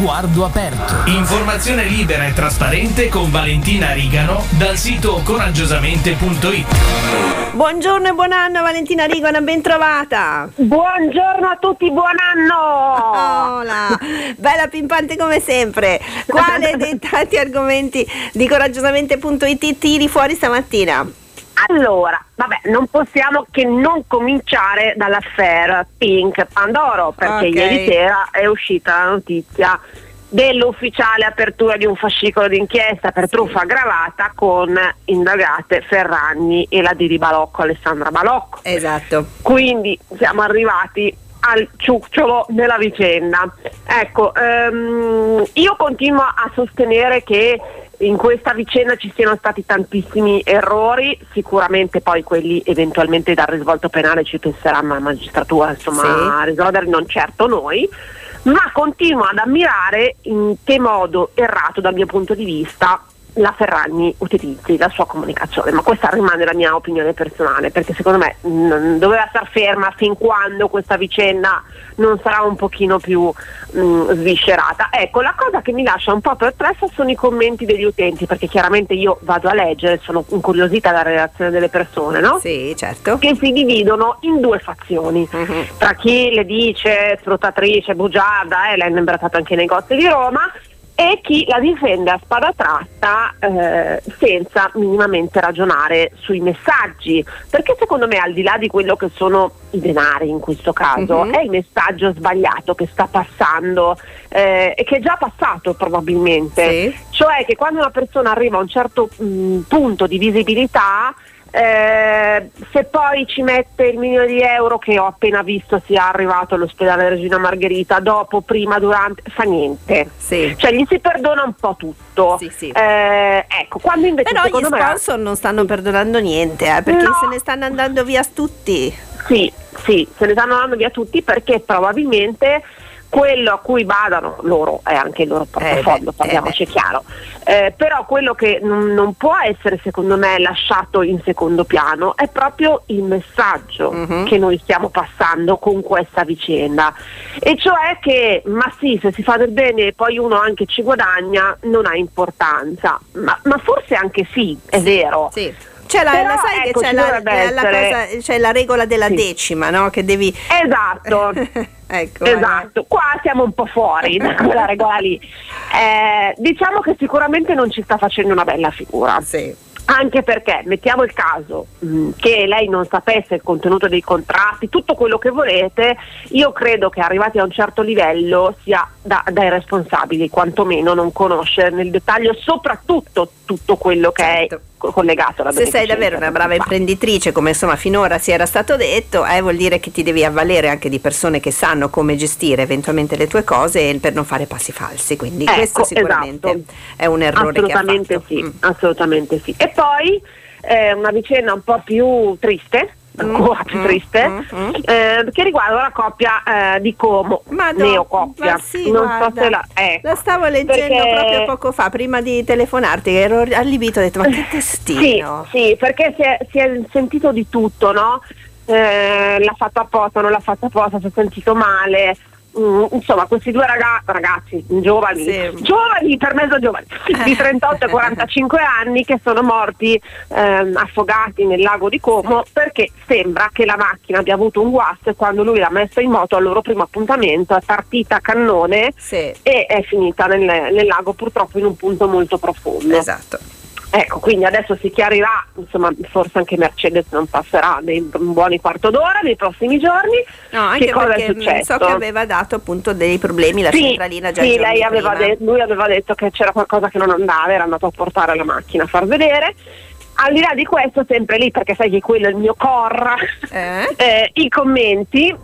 sguardo aperto. Informazione libera e trasparente con Valentina Rigano dal sito coraggiosamente.it. Buongiorno e buon anno Valentina Rigano, ben trovata. Buongiorno a tutti, buon anno! Hola, bella pimpante come sempre. Quale dei tanti argomenti di coraggiosamente.it tiri fuori stamattina? Allora, vabbè, non possiamo che non cominciare dall'affair Pink Pandoro, perché Ok. ieri sera è uscita la notizia dell'ufficiale apertura di un fascicolo d'inchiesta per truffa aggravata con indagate Ferragni e la Didi Balocco, Alessandra Balocco. Esatto. Quindi siamo arrivati al ciucciolo della vicenda. Ecco, ehm, io continuo a sostenere che in questa vicenda ci siano stati tantissimi errori, sicuramente poi quelli eventualmente dal risvolto penale ci penserà la magistratura insomma, Sì. a risolvere, non certo noi, ma continuo ad ammirare in che modo errato dal mio punto di vista la Ferragni utilizzi la sua comunicazione, ma questa rimane la mia opinione personale, perché secondo me mh, doveva star ferma fin quando questa vicenda non sarà un pochino più mh, sviscerata. Ecco, la cosa che mi lascia un po' perplessa sono i commenti degli utenti, perché chiaramente io vado a leggere, sono incuriosita dalla reazione delle persone, no? Sì, certo. che si dividono in due fazioni. Mhm. Tra chi le dice sfruttatrice, bugiarda, eh, l'hanno imbrattato anche nei negozi di Roma, e chi la difende a spada tratta eh, senza minimamente ragionare sui messaggi. Perché secondo me, al di là di quello che sono i denari in questo caso, Mhm. è il messaggio sbagliato che sta passando eh, e che è già passato probabilmente. Sì. Cioè che quando una persona arriva a un certo mh, punto di visibilità, eh, se poi ci mette il milione di euro che ho appena visto sia arrivato all'ospedale Regina Margherita, dopo, prima, durante, fa niente. Sì. Cioè gli si perdona un po' tutto. Sì, sì. Eh, ecco, quando invece Però gli secondo me... sponsor non stanno perdonando niente, eh, perché No. se ne stanno andando via tutti. Sì, sì, se ne stanno andando via tutti perché probabilmente quello a cui badano loro è anche il loro portafoglio, beh, parliamoci eh chiaro. Eh, però quello che non, non può essere secondo me lasciato in secondo piano è proprio il messaggio Mhm. che noi stiamo passando con questa vicenda. E cioè che, ma sì, se si fa del bene e poi uno anche ci guadagna, non ha importanza. Ma, ma forse anche sì, è vero. Sì. C'è la, la- sai ecco, che c'è la, la- cosa- c'è la regola della Sì. decima, no? Che devi. Esatto. ecco. Esatto, qua siamo un po' fuori da quella regola lì. Eh, diciamo che sicuramente non ci sta facendo una bella figura. Sì. Anche perché mettiamo il caso mh, che lei non sapesse il contenuto dei contratti, tutto quello che volete, io credo che arrivati a un certo livello sia da- dai responsabili quantomeno non conoscere nel dettaglio soprattutto tutto quello che Certo. è co- collegato alla Se sei davvero una brava imprenditrice, come insomma finora si era stato detto, eh, vuol dire che ti devi avvalere anche di persone che sanno come gestire eventualmente le tue cose per non fare passi falsi. Quindi Ecco, questo sicuramente esatto. è un errore assolutamente sì, Mm. assolutamente sì. E poi eh, una vicenda un po' più triste, ancora più mm, triste, mm, mm. eh, che riguarda la coppia eh, di Como, Madonna, neocoppia. ma sì, non guarda, so se la, ecco. la stavo leggendo Perché- proprio poco fa, prima di telefonarti, che ero allibito, ho detto ma che Sì, testino. sì, perché si è, si è sentito di tutto, no? Eh, l'ha fatto apposta, non l'ha fatto apposta, si è sentito male. Mm, insomma, questi due raga- ragazzi giovani, Sì. giovani per mezzo giovani, di 38 e 45 anni che sono morti ehm, affogati nel lago di Como perché sembra che la macchina abbia avuto un guasto e quando lui l'ha messa in moto al loro primo appuntamento è partita a cannone Sì, e è finita nel, nel lago purtroppo in un punto molto profondo. esatto. Ecco, quindi adesso si chiarirà, insomma, forse anche Mercedes non passerà dei buoni quarto d'ora nei prossimi giorni. No, anche che cosa perché è successo? so che aveva dato appunto dei problemi la sì, centralina già sì, lei aveva de- lui aveva detto che c'era qualcosa che non andava, era andato a portare la macchina a far vedere. Al di là di questo, sempre lì, perché sai che quello è il mio corra, Eh? eh, i commenti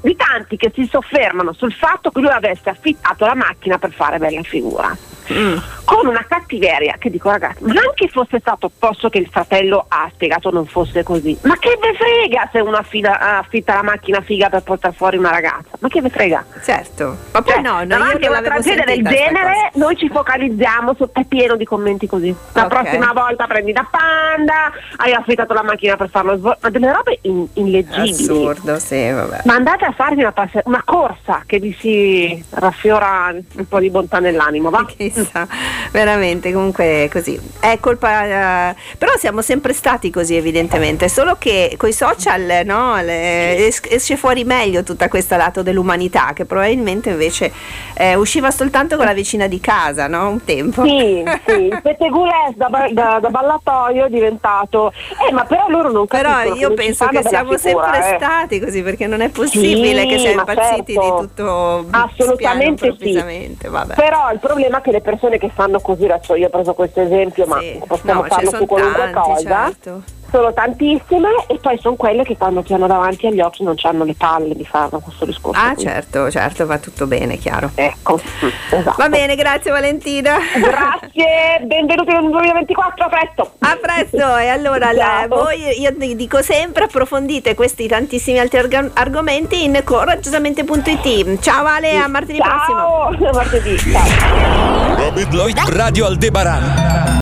di tanti che si soffermano sul fatto che lui avesse affittato la macchina per fare bella figura. Mm. Con una cattiveria che dico ragazzi, ma anche fosse stato posto che il fratello ha spiegato non fosse così, ma che ve frega se uno affida- affitta la macchina figa per portare fuori una ragazza? Ma che ve frega? Certo, ma poi Cioè, no, no, davanti non a una tragedia del genere cosa. noi ci focalizziamo su, è pieno di commenti così. La Ok. prossima volta prendi da bevanda, hai affittato la macchina per farlo svolgere, ma delle robe in, illeggibili. Assurdo, sì, vabbè. Ma andate a farvi una, passe- una corsa che vi si raffiora un po' di bontà nell'animo, va? Chissà, veramente, comunque così. È colpa, eh, però siamo sempre stati così evidentemente, solo che coi social no, le- es- esce fuori meglio tutta questa lato dell'umanità che probabilmente invece eh, usciva soltanto con la vicina di casa, no? Un tempo. Sì, sì, il pettegulès da, ba- da- da ballatoio è diventato... Eh, ma però loro non Però capiscono io non ci penso che siamo figura, sempre eh. stati così perché non è possibile Sì, che siamo impazziti certo. di tutto Assolutamente sì. vabbè. Però il problema è che le persone che fanno così, io ho preso questo esempio, ma Sì. possiamo No, farlo su qualunque tanti, cosa. certo. Sono tantissime e poi sono quelle che quando ti hanno davanti agli occhi non hanno le palle di farlo questo discorso. Ah, qui. certo, certo, va tutto bene, chiaro. Ecco, esatto. Va bene, grazie Valentina. Grazie, benvenuti nel 2024, a presto. A presto e allora la- Ciao. voi, io vi dico sempre, approfondite questi tantissimi altri arg- argomenti in coraggiosamente.it. Ciao Ale, a martedì prossimo. Ciao, martedì. Ciao. Radio Aldebaran